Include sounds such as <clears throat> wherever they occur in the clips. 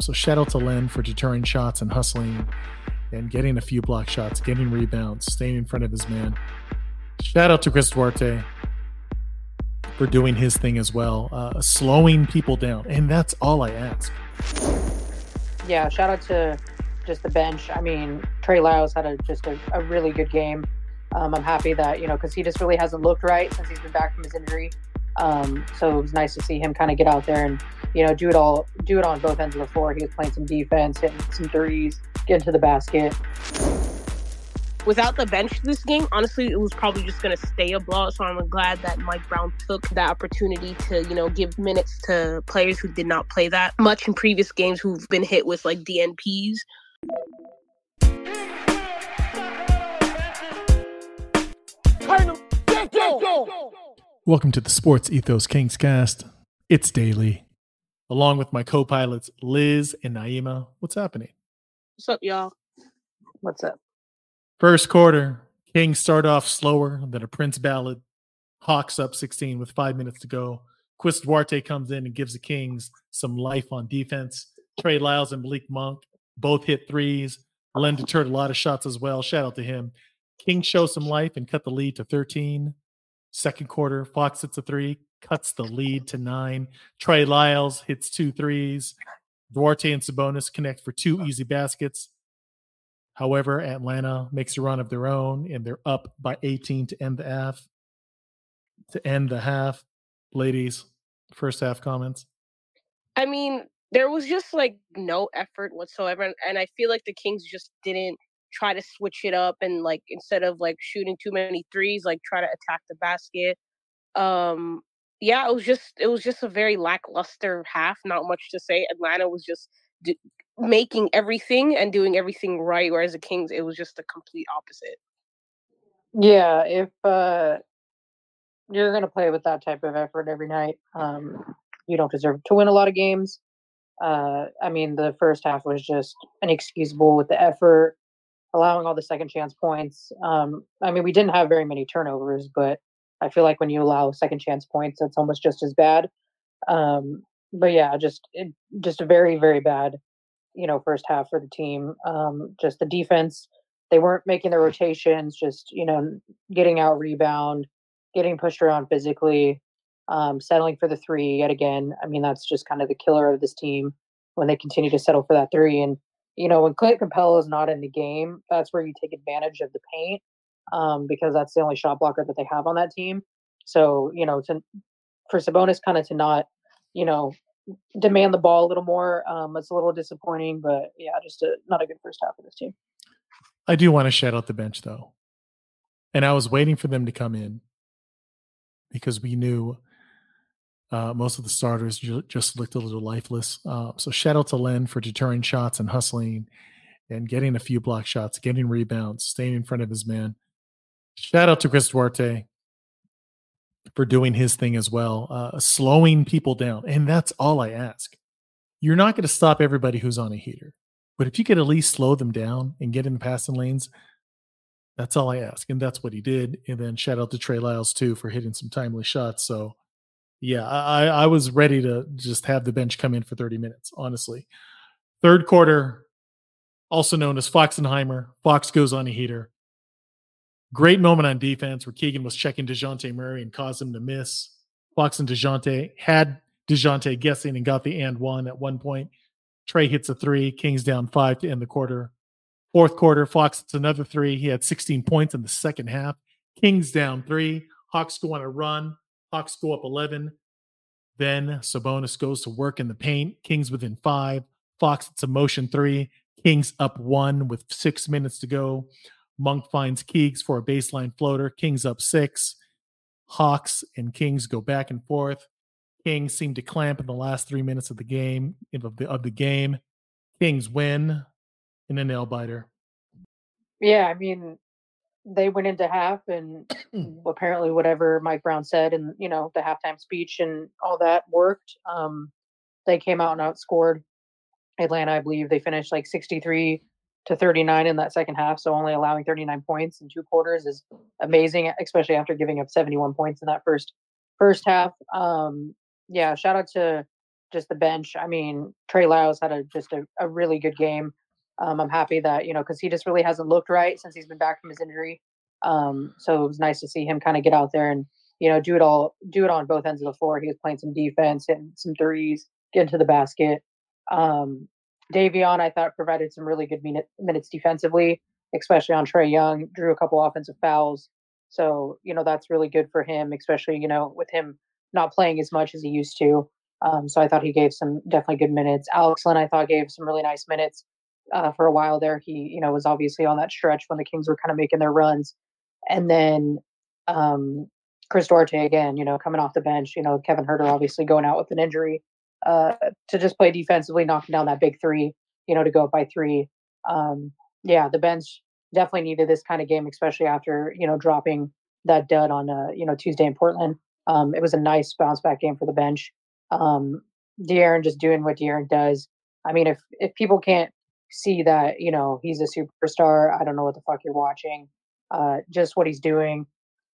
So shout out to Len for deterring shots and hustling and getting a few block shots, getting rebounds, staying in front of his man. Shout out to Chris Duarte for doing his thing as well, uh, slowing people down. And that's all I ask. Yeah, shout out to just the bench. I mean, Trey Lyles had a, just a, a really good game. Um, I'm happy that, you know, because he just really hasn't looked right since he's been back from his injury. Um, so it was nice to see him kind of get out there and, you know, do it all, do it on both ends of the floor. He was playing some defense, hitting some threes, getting to the basket without the bench this game, honestly, it was probably just going to stay a blowout. So I'm glad that Mike Brown took that opportunity to, you know, give minutes to players who did not play that much in previous games who've been hit with like DNPs. Welcome to the Sports Ethos Kings cast. It's daily. Along with my co pilots, Liz and Naema. What's happening? What's up, y'all? What's up? First quarter, Kings start off slower than a Prince ballad. Hawks up 16 with five minutes to go. Chris Duarte comes in and gives the Kings some life on defense. Trey Lyles and Malik Monk both hit threes. Len deterred a lot of shots as well. Shout out to him. Kings show some life and cut the lead to 13. Second quarter, Fox hits a three, cuts the lead to nine. Trey Lyles hits two threes. Duarte and Sabonis connect for two easy baskets. However, Atlanta makes a run of their own and they're up by 18 to end the half. To end the half, ladies, first half comments. I mean, there was just like no effort whatsoever. And I feel like the Kings just didn't try to switch it up and like instead of like shooting too many threes, like try to attack the basket. Um yeah, it was just it was just a very lackluster half. Not much to say. Atlanta was just making everything and doing everything right, whereas the Kings, it was just the complete opposite. Yeah, if uh, you're going to play with that type of effort every night, um, you don't deserve to win a lot of games. Uh, I mean, the first half was just inexcusable with the effort, allowing all the second chance points. Um, I mean, we didn't have very many turnovers, but I feel like when you allow second chance points, it's almost just as bad. Um, but yeah, just it, just a very very bad you know first half for the team. Um, just the defense, they weren't making the rotations. Just you know getting out rebound, getting pushed around physically, um, settling for the three yet again. I mean that's just kind of the killer of this team when they continue to settle for that three. And you know when Clint Capela is not in the game, that's where you take advantage of the paint um, because that's the only shot blocker that they have on that team. So you know to for Sabonis kind of to not you know demand the ball a little more. Um, it's a little disappointing, but yeah, just a, not a good first half of this team. I do want to shout out the bench though, and I was waiting for them to come in because we knew uh, most of the starters ju- just looked a little lifeless. Uh, so shout out to Len for deterring shots and hustling and getting a few block shots, getting rebounds, staying in front of his man. Shout out to Chris Duarte for doing his thing as well, uh, slowing people down. And that's all I ask. You're not going to stop everybody who's on a heater, but if you could at least slow them down and get in the passing lanes, that's all I ask. And that's what he did. And then shout out to Trey Lyles too for hitting some timely shots. So, yeah, I, I was ready to just have the bench come in for 30 minutes, honestly. Third quarter, also known as Foxenheimer, Fox goes on a heater. Great moment on defense where Keegan was checking Dejounte Murray and caused him to miss. Fox and Dejounte had Dejounte guessing and got the and one at one point. Trey hits a three. Kings down five to end the quarter. Fourth quarter, Fox hits another three. He had 16 points in the second half. Kings down three. Hawks go on a run. Hawks go up 11. Then Sabonis goes to work in the paint. Kings within five. Fox hits a motion three. Kings up one with six minutes to go. Monk finds Keegs for a baseline floater. Kings up six. Hawks and Kings go back and forth. Kings seem to clamp in the last three minutes of the game of the of the game. Kings win in a nail biter. Yeah, I mean, they went into half, and <clears throat> apparently, whatever Mike Brown said, and you know, the halftime speech and all that worked. Um, they came out and outscored Atlanta. I believe they finished like sixty-three to 39 in that second half. So only allowing 39 points in two quarters is amazing, especially after giving up 71 points in that first first half. Um, yeah, shout out to just the bench. I mean, Trey Lyles had a just a, a really good game. Um, I'm happy that you know because he just really hasn't looked right since he's been back from his injury. Um, so it was nice to see him kind of get out there and you know do it all, do it on both ends of the floor. He was playing some defense hitting some threes, get into the basket. Um, Davion, I thought provided some really good minute, minutes defensively, especially on Trae Young. Drew a couple offensive fouls, so you know that's really good for him, especially you know with him not playing as much as he used to. Um, so I thought he gave some definitely good minutes. Alex Len, I thought gave some really nice minutes uh, for a while there. He, you know, was obviously on that stretch when the Kings were kind of making their runs, and then um, Chris Duarte again, you know, coming off the bench. You know, Kevin Huerter obviously going out with an injury uh, to just play defensively, knocking down that big three. You know, to go up by three. Um, yeah, the bench definitely needed this kind of game, especially after you know dropping that dud on uh, you know Tuesday in Portland. Um, it was a nice bounce back game for the bench. Um, De'Aaron just doing what De'Aaron does. I mean, if if people can't see that, you know, he's a superstar, I don't know what the fuck you're watching. Uh, just what he's doing,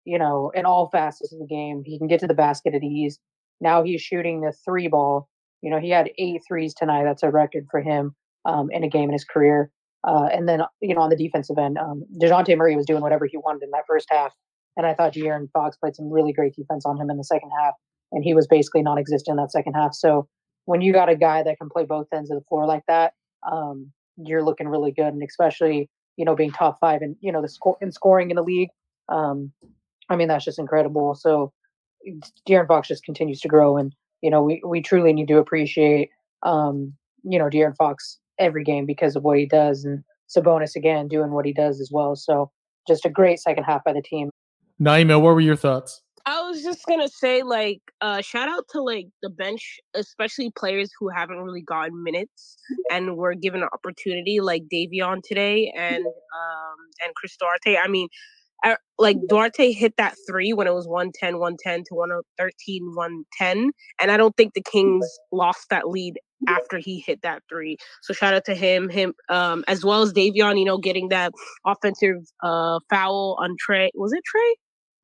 you know, in all facets of the game. He can get to the basket at ease. Now he's shooting the three ball. You know, he had eight threes tonight. That's a record for him um, in a game in his career. Uh, and then, you know, on the defensive end, um, Dejounte Murray was doing whatever he wanted in that first half. And I thought De'Aaron Fox played some really great defense on him in the second half and he was basically non-existent in that second half. So when you got a guy that can play both ends of the floor like that, um, you're looking really good, and especially you know being top five and you know the score in scoring in the league. Um, I mean that's just incredible. So De'Aaron Fox just continues to grow, and you know we we truly need to appreciate um, you know De'Aaron Fox every game because of what he does, and Sabonis again doing what he does as well. So just a great second half by the team. Naema, what were your thoughts? I was just gonna say, like, uh, shout out to like the bench, especially players who haven't really gotten minutes <laughs> and were given an opportunity, like Davion today and um and Chris Duarte. I mean, I, like Duarte hit that three when it was 110, 110 to 113, 110, and I don't think the Kings lost that lead after he hit that three. So shout out to him, him um as well as Davion, you know, getting that offensive uh foul on Trey. Was it Trae?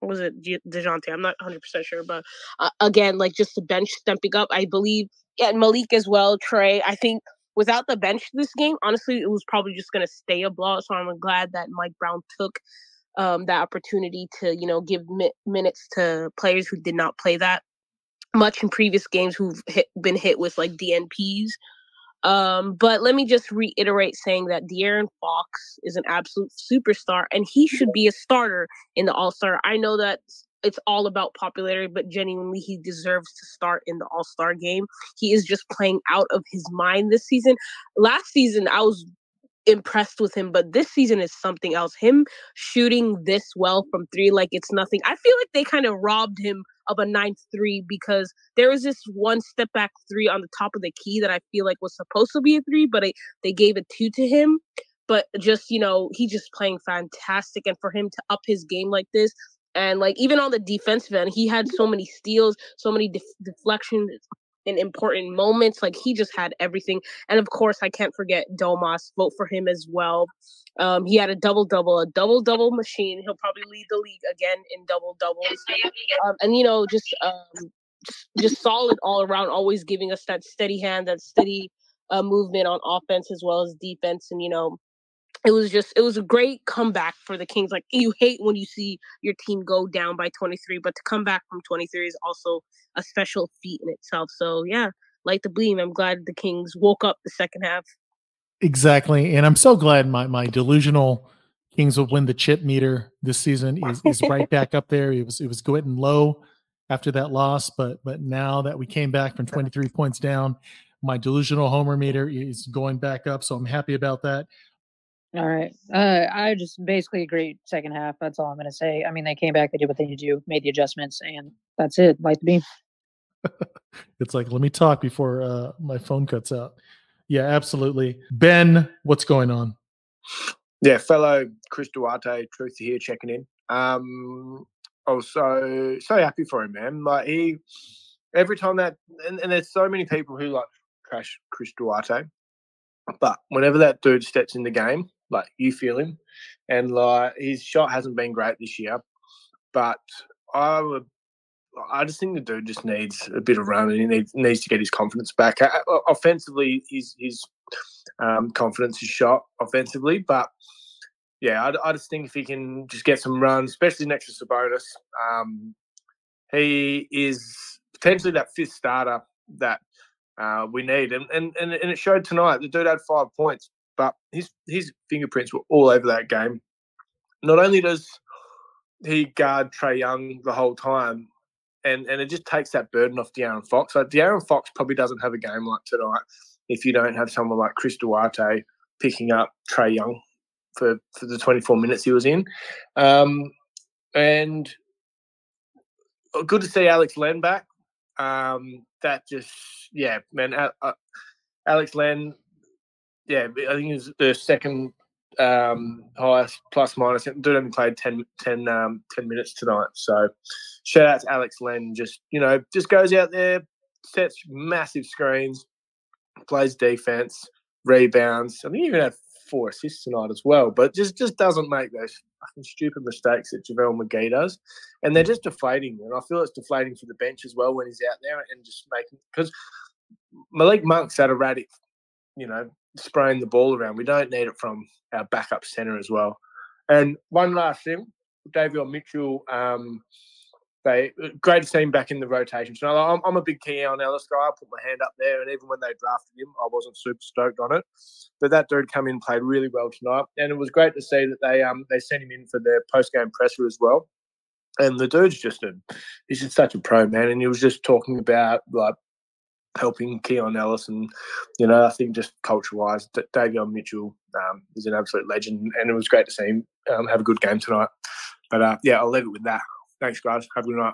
Was it Dejounte? I'm not 100 percent sure, but uh, again, like just the bench stepping up. I believe, yeah, Malik as well. Trey. I think without the bench this game, honestly, it was probably just gonna stay a blowout. So I'm glad that Mike Brown took um, that opportunity to you know give mi- minutes to players who did not play that much in previous games who've hit, been hit with like DNPs um, but let me just reiterate saying that De'Aaron Fox is an absolute superstar and he should be a starter in the All Star. I know that it's all about popularity, but genuinely, he deserves to start in the All Star game. He is just playing out of his mind this season. Last season, I was impressed with him, but this season is something else. Him shooting this well from three, like it's nothing. I feel like they kind of robbed him of a ninth three because there was this one step back three on the top of the key that I feel like was supposed to be a three, but they gave a two to him. But just, you know, he just playing fantastic. And for him to up his game like this, and like even on the defensive end, he had so many steals, so many def- deflections, in important moments. Like he just had everything. And of course, I can't forget Domas. Vote for him as well. Um, he had a double double, a double double machine. He'll probably lead the league again in double doubles. Um, and you know, just um, just solid all around. Always giving us that steady hand, that steady uh, movement on offense as well as defense. And you know, it was just it was a great comeback for the Kings. Like you hate when you see your team go down by 23, but to come back from 23 is also a special feat in itself. So yeah, like the beam. I'm glad the Kings woke up the second half. Exactly, and I'm so glad my my delusional Kings will win the chip meter this season <laughs> is is right back up there. It was it was getting low after that loss, but but now that we came back from 23 points down, my delusional homer meter is going back up. So I'm happy about that. All right. Uh, I just basically agree. Second half. That's all I'm going to say. I mean, they came back, they did what they need to do, made the adjustments, and that's it. Light the beam. <laughs> it's like let me talk before uh, my phone cuts out. Yeah, absolutely. Ben, what's going on? Yeah, fellow Chris Duarte, truth here checking in. Um, also so happy for him, man. Like he, every time that, and, and there's so many people who like crash Chris Duarte, but whenever that dude steps in the game, like you feel him, and like his shot hasn't been great this year, but I would I just think the dude just needs a bit of run and he needs, needs to get his confidence back. Offensively, his his um, confidence is shot offensively, but yeah, I, I, just think if he can just get some runs, especially next to Sabonis, um, he is potentially that fifth starter that uh, we need. And and and it showed tonight. The dude had five points, but his his fingerprints were all over that game. Not only does he guard Trae Young the whole time, and and it just takes that burden off De'Aaron Fox. Like De'Aaron Fox probably doesn't have a game like tonight if you don't have someone like Chris Duarte picking up Trae Young for for the 24 minutes he was in. Um, and good to see Alex Len back. Um, that just yeah, man. Uh, Alex Len, yeah, I think he was the second um, highest plus minus. Dude only played 10, 10, um, 10 minutes tonight. So shout out to Alex Len. Just you know, just goes out there, sets massive screens, plays defense, rebounds. I think he even had four assists tonight as well. But just just doesn't make those fucking stupid mistakes that JaVale McGee does, and they're just deflating. And I feel it's deflating for the bench as well when he's out there and just making because Malik Monk's at erratic, you know, spraying the ball around. We don't need it from our backup center as well. And one last thing, Davion Mitchell. Um, they great him back in the rotation. So I'm, I'm a big Keon Ellis guy. I put my hand up there, and even when they drafted him, I wasn't super stoked on it. But that dude come in played really well tonight, and it was great to see that they um they sent him in for their post game presser as well. And the dude's just a he's just such a pro man, and he was just talking about like helping Keon Ellis, and you know I think just culture wise, Davion Mitchell um, is an absolute legend, and it was great to see him um, have a good game tonight. But uh, yeah, I'll leave it with that. Thanks, guys. Have a good night.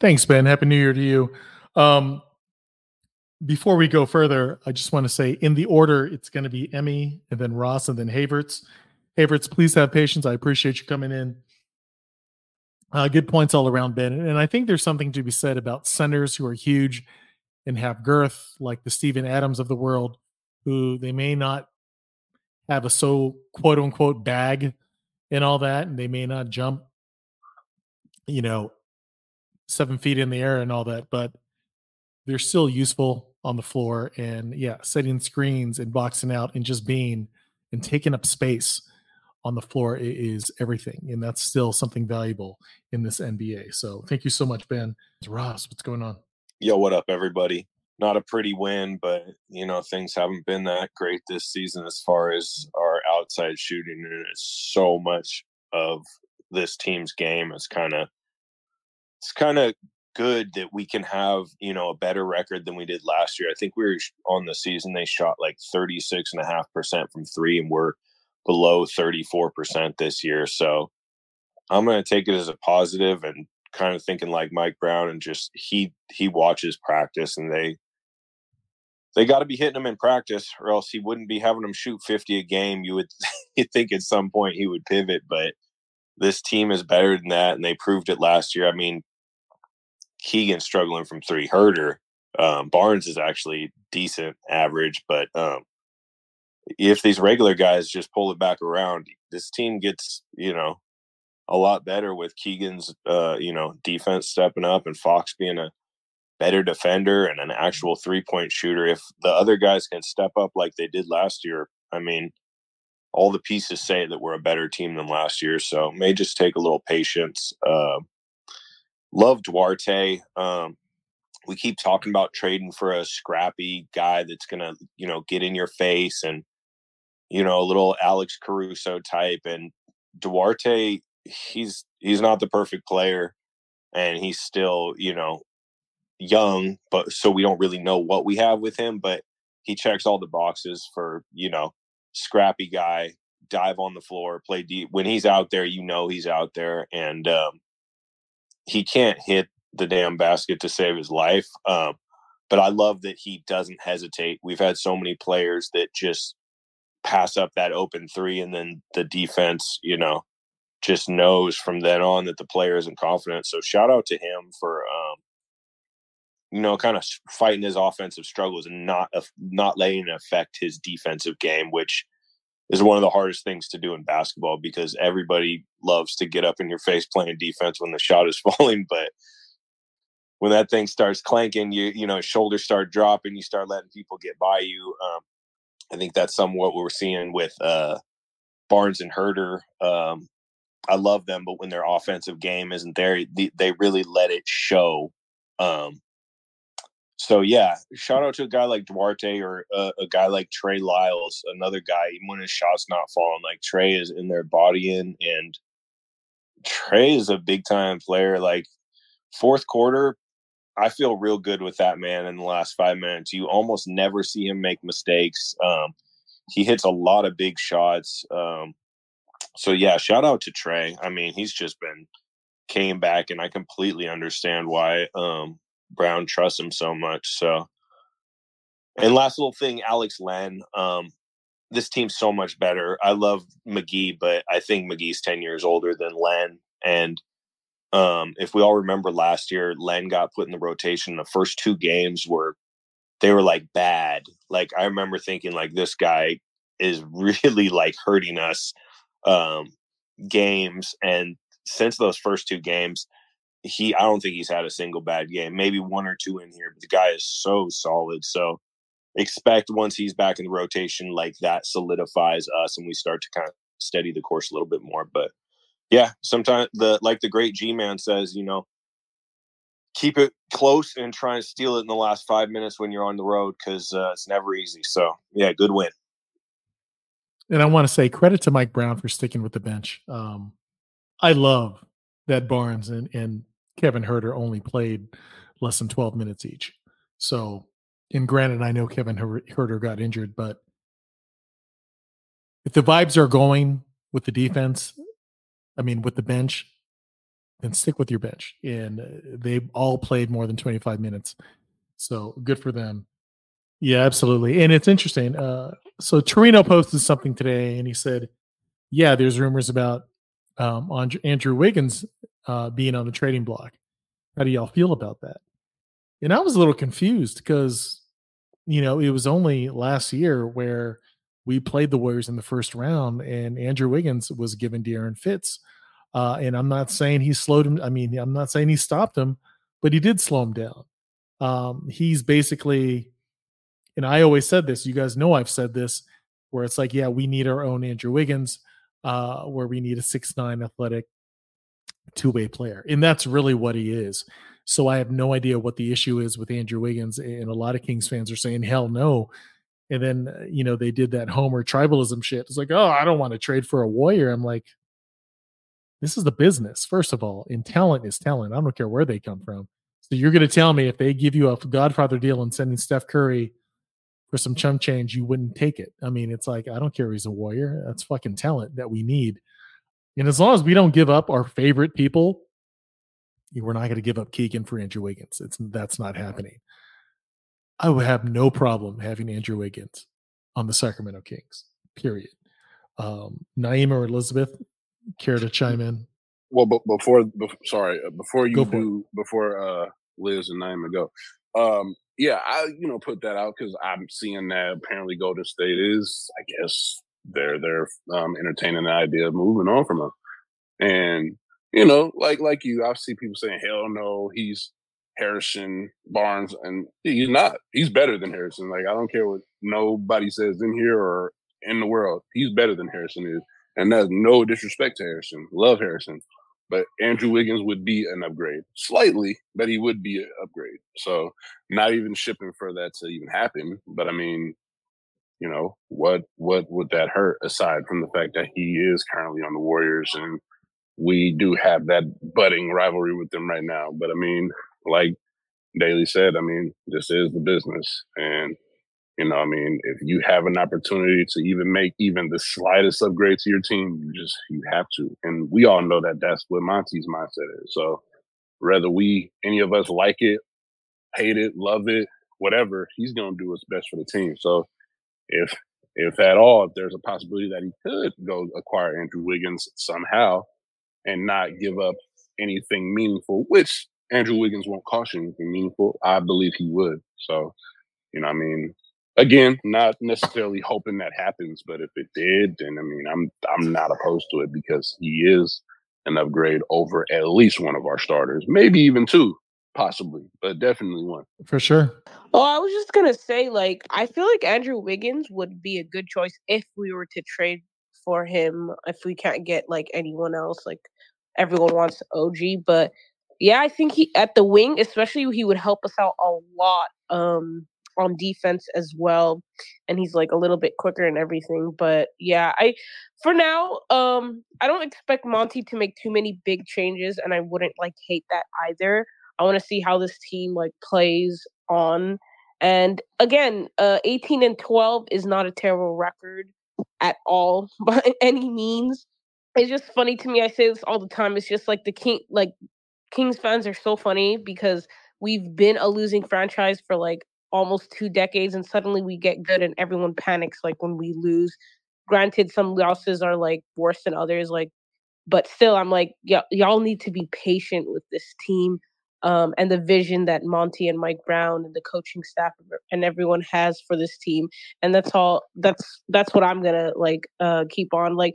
Thanks, Ben. Happy New Year to you. Um, before we go further, I just want to say in the order, it's going to be Emmy and then Ross and then Havertz. Havertz, please have patience. I appreciate you coming in. Uh, good points all around, Ben. And I think there's something to be said about centers who are huge and have girth, like the Steven Adams of the world, who they may not have a so quote unquote bag and all that, and they may not jump you know, seven feet in the air and all that, but they're still useful on the floor. And yeah, setting screens and boxing out and just being and taking up space on the floor is everything. And that's still something valuable in this NBA. So thank you so much, Ben. Ross, what's going on? Yo, what up, everybody? Not a pretty win, but you know, things haven't been that great this season as far as our outside shooting. And it's so much of this team's game is kind of it's kind of good that we can have you know a better record than we did last year. I think we were on the season they shot like 36 and a half percent from three, and we're below 34 percent this year. So I'm going to take it as a positive and kind of thinking like Mike Brown and just he he watches practice and they they got to be hitting him in practice or else he wouldn't be having them shoot 50 a game. You would <laughs> you think at some point he would pivot, but this team is better than that, and they proved it last year. I mean, Keegan struggling from three. Huerter. um, Barnes is actually decent average, but um, if these regular guys just pull it back around, this team gets you know a lot better with Keegan's uh, you know defense stepping up and Fox being a better defender and an actual three point shooter. If the other guys can step up like they did last year, I mean, all the pieces say that we're a better team than last year. So may just take a little patience. Uh, love Duarte. Um, we keep talking about trading for a scrappy guy that's gonna, you know, get in your face and, you know, a little Alex Caruso type. And Duarte, he's he's not the perfect player, and he's still, you know, young. But so we don't really know what we have with him. But he checks all the boxes for, you know, scrappy guy, dive on the floor, play deep. When he's out there, you know he's out there, and um, he can't hit the damn basket to save his life. Um, but I love that he doesn't hesitate. We've had so many players that just pass up that open three, and then the defense, you know, just knows from then on that the player isn't confident. So shout out to him for um, you know, kind of fighting his offensive struggles and not not letting it affect his defensive game, which is one of the hardest things to do in basketball because everybody loves to get up in your face playing defense when the shot is <laughs> falling, but when that thing starts clanking, you you know shoulders start dropping, you start letting people get by you. Um, I think that's somewhat what we're seeing with uh, Barnes and Huerter. Um, I love them, but when their offensive game isn't there, they, really let it show. Um, so yeah, shout out to a guy like Duarte or a, a, guy like Trey Lyles, another guy. Even when his shot's not falling, like Trey is in there bodying, and Trey is a big time player. Like fourth quarter, I feel real good with that man in the last five minutes. You almost never see him make mistakes. Um, he hits a lot of big shots. Um, so yeah, shout out to Trey. I mean, he's just been came back, and I completely understand why um, Brown trusts him so much. So, and last little thing, Alex Len. Um, this team's so much better. I love McGee, but I think McGee's ten years older than Len, and um, if we all remember last year, Len got put in the rotation. The first two games were they were like bad. Like I remember thinking like this guy is <laughs> really like hurting us um, games. And since those first two games, he I don't think he's had a single bad game. Maybe one or two in here, but the guy is so solid. So expect once he's back in the rotation, like that solidifies us and we start to kind of steady the course a little bit more. But yeah, sometimes the like the great G man says, you know, keep it close and try and steal it in the last five minutes when you're on the road because uh, it's never easy. So yeah, good win. And I want to say credit to Mike Brown for sticking with the bench. Um, I love that Barnes and, and Kevin Huerter only played less than 12 minutes each. So, and granted, I know Kevin Huerter got injured, but if the vibes are going with the defense, I mean, with the bench, then stick with your bench. And uh, they all played more than 25 minutes. So good for them. Yeah, absolutely. And it's interesting. Uh, so Torino posted something today and he said, yeah, there's rumors about um, Andrew Wiggins uh, being on the trading block. How do y'all feel about that? And I was a little confused because, you know, it was only last year where we played the Warriors in the first round, and Andrew Wiggins was given De'Aaron fits. Uh, and I'm not saying he slowed him. I mean, I'm not saying he stopped him, but he did slow him down. Um, he's basically, and I always said this. You guys know I've said this, where it's like, yeah, we need our own Andrew Wiggins, uh, where we need a six nine athletic two way player, and that's really what he is. So I have no idea what the issue is with Andrew Wiggins, and a lot of Kings fans are saying, hell no. And then, uh, you know, they did that Homer tribalism shit. It's like, oh, I don't want to trade for a warrior. I'm like, this is the business, first of all, and talent is talent. I don't care where they come from. So you're going to tell me if they give you a Godfather deal and sending Steph Curry for some chump change, you wouldn't take it. I mean, it's like, I don't care he's a warrior. That's fucking talent that we need. And as long as we don't give up our favorite people, we're not going to give up Keegan for Andrew Wiggins. It's that's not happening. I would have no problem having Andrew Wiggins on the Sacramento Kings. Period. Um, Naeem or Elizabeth, care to chime in? Well, but before, before sorry, uh, before you do, it. before uh, Liz and Naeem go, um, yeah, I you know put that out because I'm seeing that apparently Golden State is, I guess they're they're um, entertaining the idea of moving on from him, and you know, like like you, I see people saying, "Hell no, he's Harrison Barnes," and he's not. He's better than Harrison. Like I don't care what nobody says in here or in the world. He's better than Harrison is, and that's no disrespect to Harrison. Love Harrison, but Andrew Wiggins would be an upgrade, slightly, but he would be an upgrade. So not even shipping for that to even happen. But I mean, you know, what what would that hurt aside from the fact that he is currently on the Warriors and we do have that budding rivalry with them right now. But I mean, like Daily said, I mean, this is the business. And, you know, I mean, if you have an opportunity to even make even the slightest upgrade to your team, you just, you have to. And we all know that that's what Monty's mindset is. So whether we, any of us like it, hate it, love it, whatever, he's going to do what's best for the team. So if, if at all, if there's a possibility that he could go acquire Andrew Wiggins somehow and not give up anything meaningful, which Andrew Wiggins won't cost you anything meaningful. I believe he would. So, you know, I mean, again, not necessarily hoping that happens, but if it did, then I mean, I'm I'm not opposed to it because he is an upgrade over at least one of our starters, maybe even two, possibly, but definitely one for sure. Oh, I was just gonna say, like, I feel like Andrew Wiggins would be a good choice if we were to trade for him. If we can't get like anyone else, like everyone wants OG, but yeah, I think he at the wing, especially, he would help us out a lot. Um, on defense as well and he's like a little bit quicker and everything but yeah i for now um i don't expect monty to make too many big changes and i wouldn't like hate that either i want to see how this team like plays on and again uh 18 and 12 is not a terrible record at all <laughs> by any means it's just funny to me i say this all the time it's just like the king like kings fans are so funny because we've been a losing franchise for like almost two decades and suddenly we get good and everyone panics like when we lose. Granted some losses are like worse than others like but still i'm like y- y'all need to be patient with this team um, and the vision that monty and mike brown and the coaching staff and everyone has for this team and that's all that's that's what i'm gonna like uh keep on like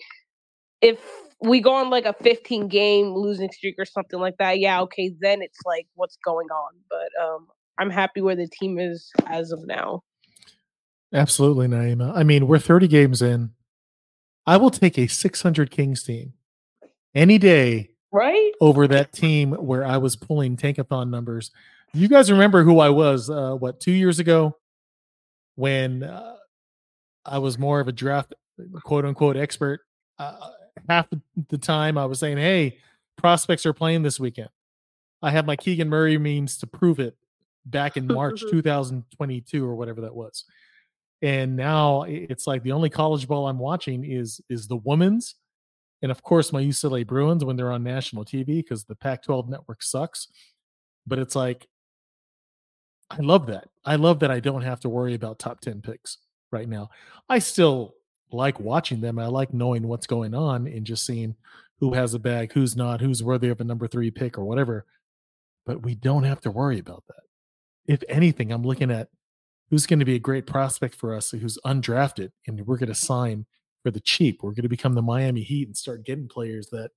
if we go on like a 15 game losing streak or something like that yeah okay then it's like what's going on but um I'm happy where the team is as of now. Absolutely, Naema. I mean, we're 30 games in. I will take a 600 Kings team any day, right? Over that team where I was pulling tankathon numbers. You guys remember who I was? Uh, what two years ago, when uh, I was more of a draft quote unquote expert. Uh, half the time, I was saying, "Hey, prospects are playing this weekend." I have my Keegan Murray memes to prove it back in March <laughs> 2022 or whatever that was. And now it's like the only college ball I'm watching is is the women's, and of course my UCLA Bruins when they're on national TV because the Pac-12 network sucks. But it's like I love that. I love that I don't have to worry about top 10 picks right now. I still like watching them. I like knowing what's going on and just seeing who has a bag, who's not, who's worthy of a number three pick or whatever. But we don't have to worry about that if anything, I'm looking at who's going to be a great prospect for us who's undrafted and we're going to sign for the cheap. We're going to become the Miami Heat and start getting players that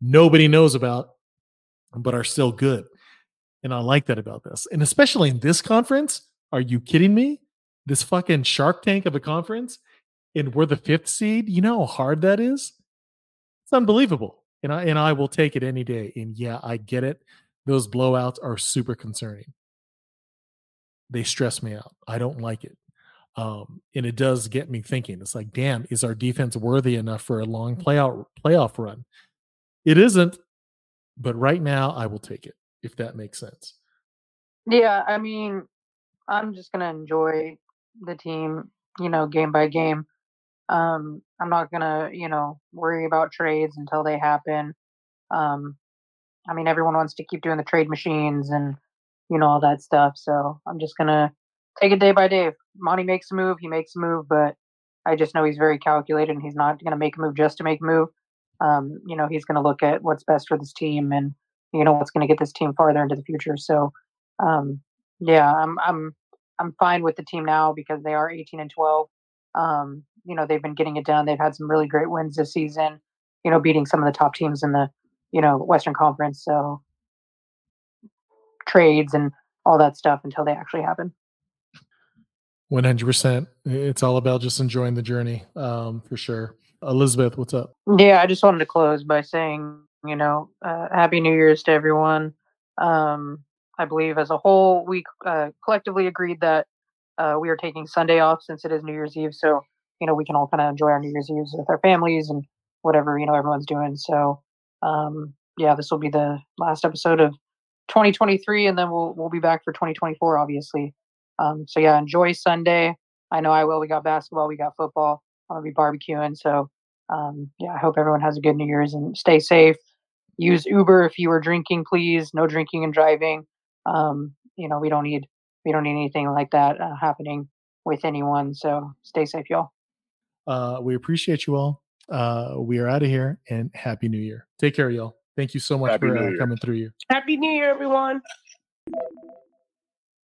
nobody knows about but are still good. And I like that about this. And especially in this conference, are you kidding me? This fucking shark tank of a conference and we're the fifth seed. You know how hard that is? It's unbelievable. And I and I will take it any day. And yeah, I get it. Those blowouts are super concerning they stress me out. I don't like it. Um, and it does get me thinking. It's like, damn, is our defense worthy enough for a long playout playoff run? It isn't, but right now I will take it if that makes sense. Yeah, I mean, I'm just gonna enjoy the team, you know, game by game. Um, I'm not gonna, you know, worry about trades until they happen. Um, I mean, everyone wants to keep doing the trade machines and you know all that stuff. So I'm just gonna take it day by day. If Monty makes a move, he makes a move, but I just know he's very calculated and he's not gonna make a move just to make a move. Um, you know, he's gonna look at what's best for this team and you know what's gonna get this team farther into the future. So um, yeah, I'm I'm I'm fine with the team now because they are 18 and 12. Um, you know, they've been getting it done. They've had some really great wins this season. You know, beating some of the top teams in the you know Western Conference. So trades and all that stuff until they actually happen. 100%. It's all about just enjoying the journey um, for sure. Elizabeth, what's up? Yeah, I just wanted to close by saying, you know, uh, Happy New Year's to everyone. Um, I believe as a whole, we uh, collectively agreed that uh, we are taking Sunday off since it is New Year's Eve. So, you know, we can all kind of enjoy our New Year's Eve with our families and whatever, you know, everyone's doing. So, um, yeah, this will be the last episode of 2023, and then we'll we'll be back for 2024, obviously. Um, so yeah, enjoy Sunday. I know I will. We got basketball, we got football. I'll be barbecuing. So um, yeah, I hope everyone has a good New Year's and stay safe. Use Uber if you are drinking, please. No drinking and driving. Um, you know, we don't need we don't need anything like that uh, happening with anyone. So stay safe, y'all. Uh, we appreciate you all. Uh, we are out of here and happy new year. Take care, y'all. Thank you so much Happy for uh, coming through you. Happy New Year, everyone.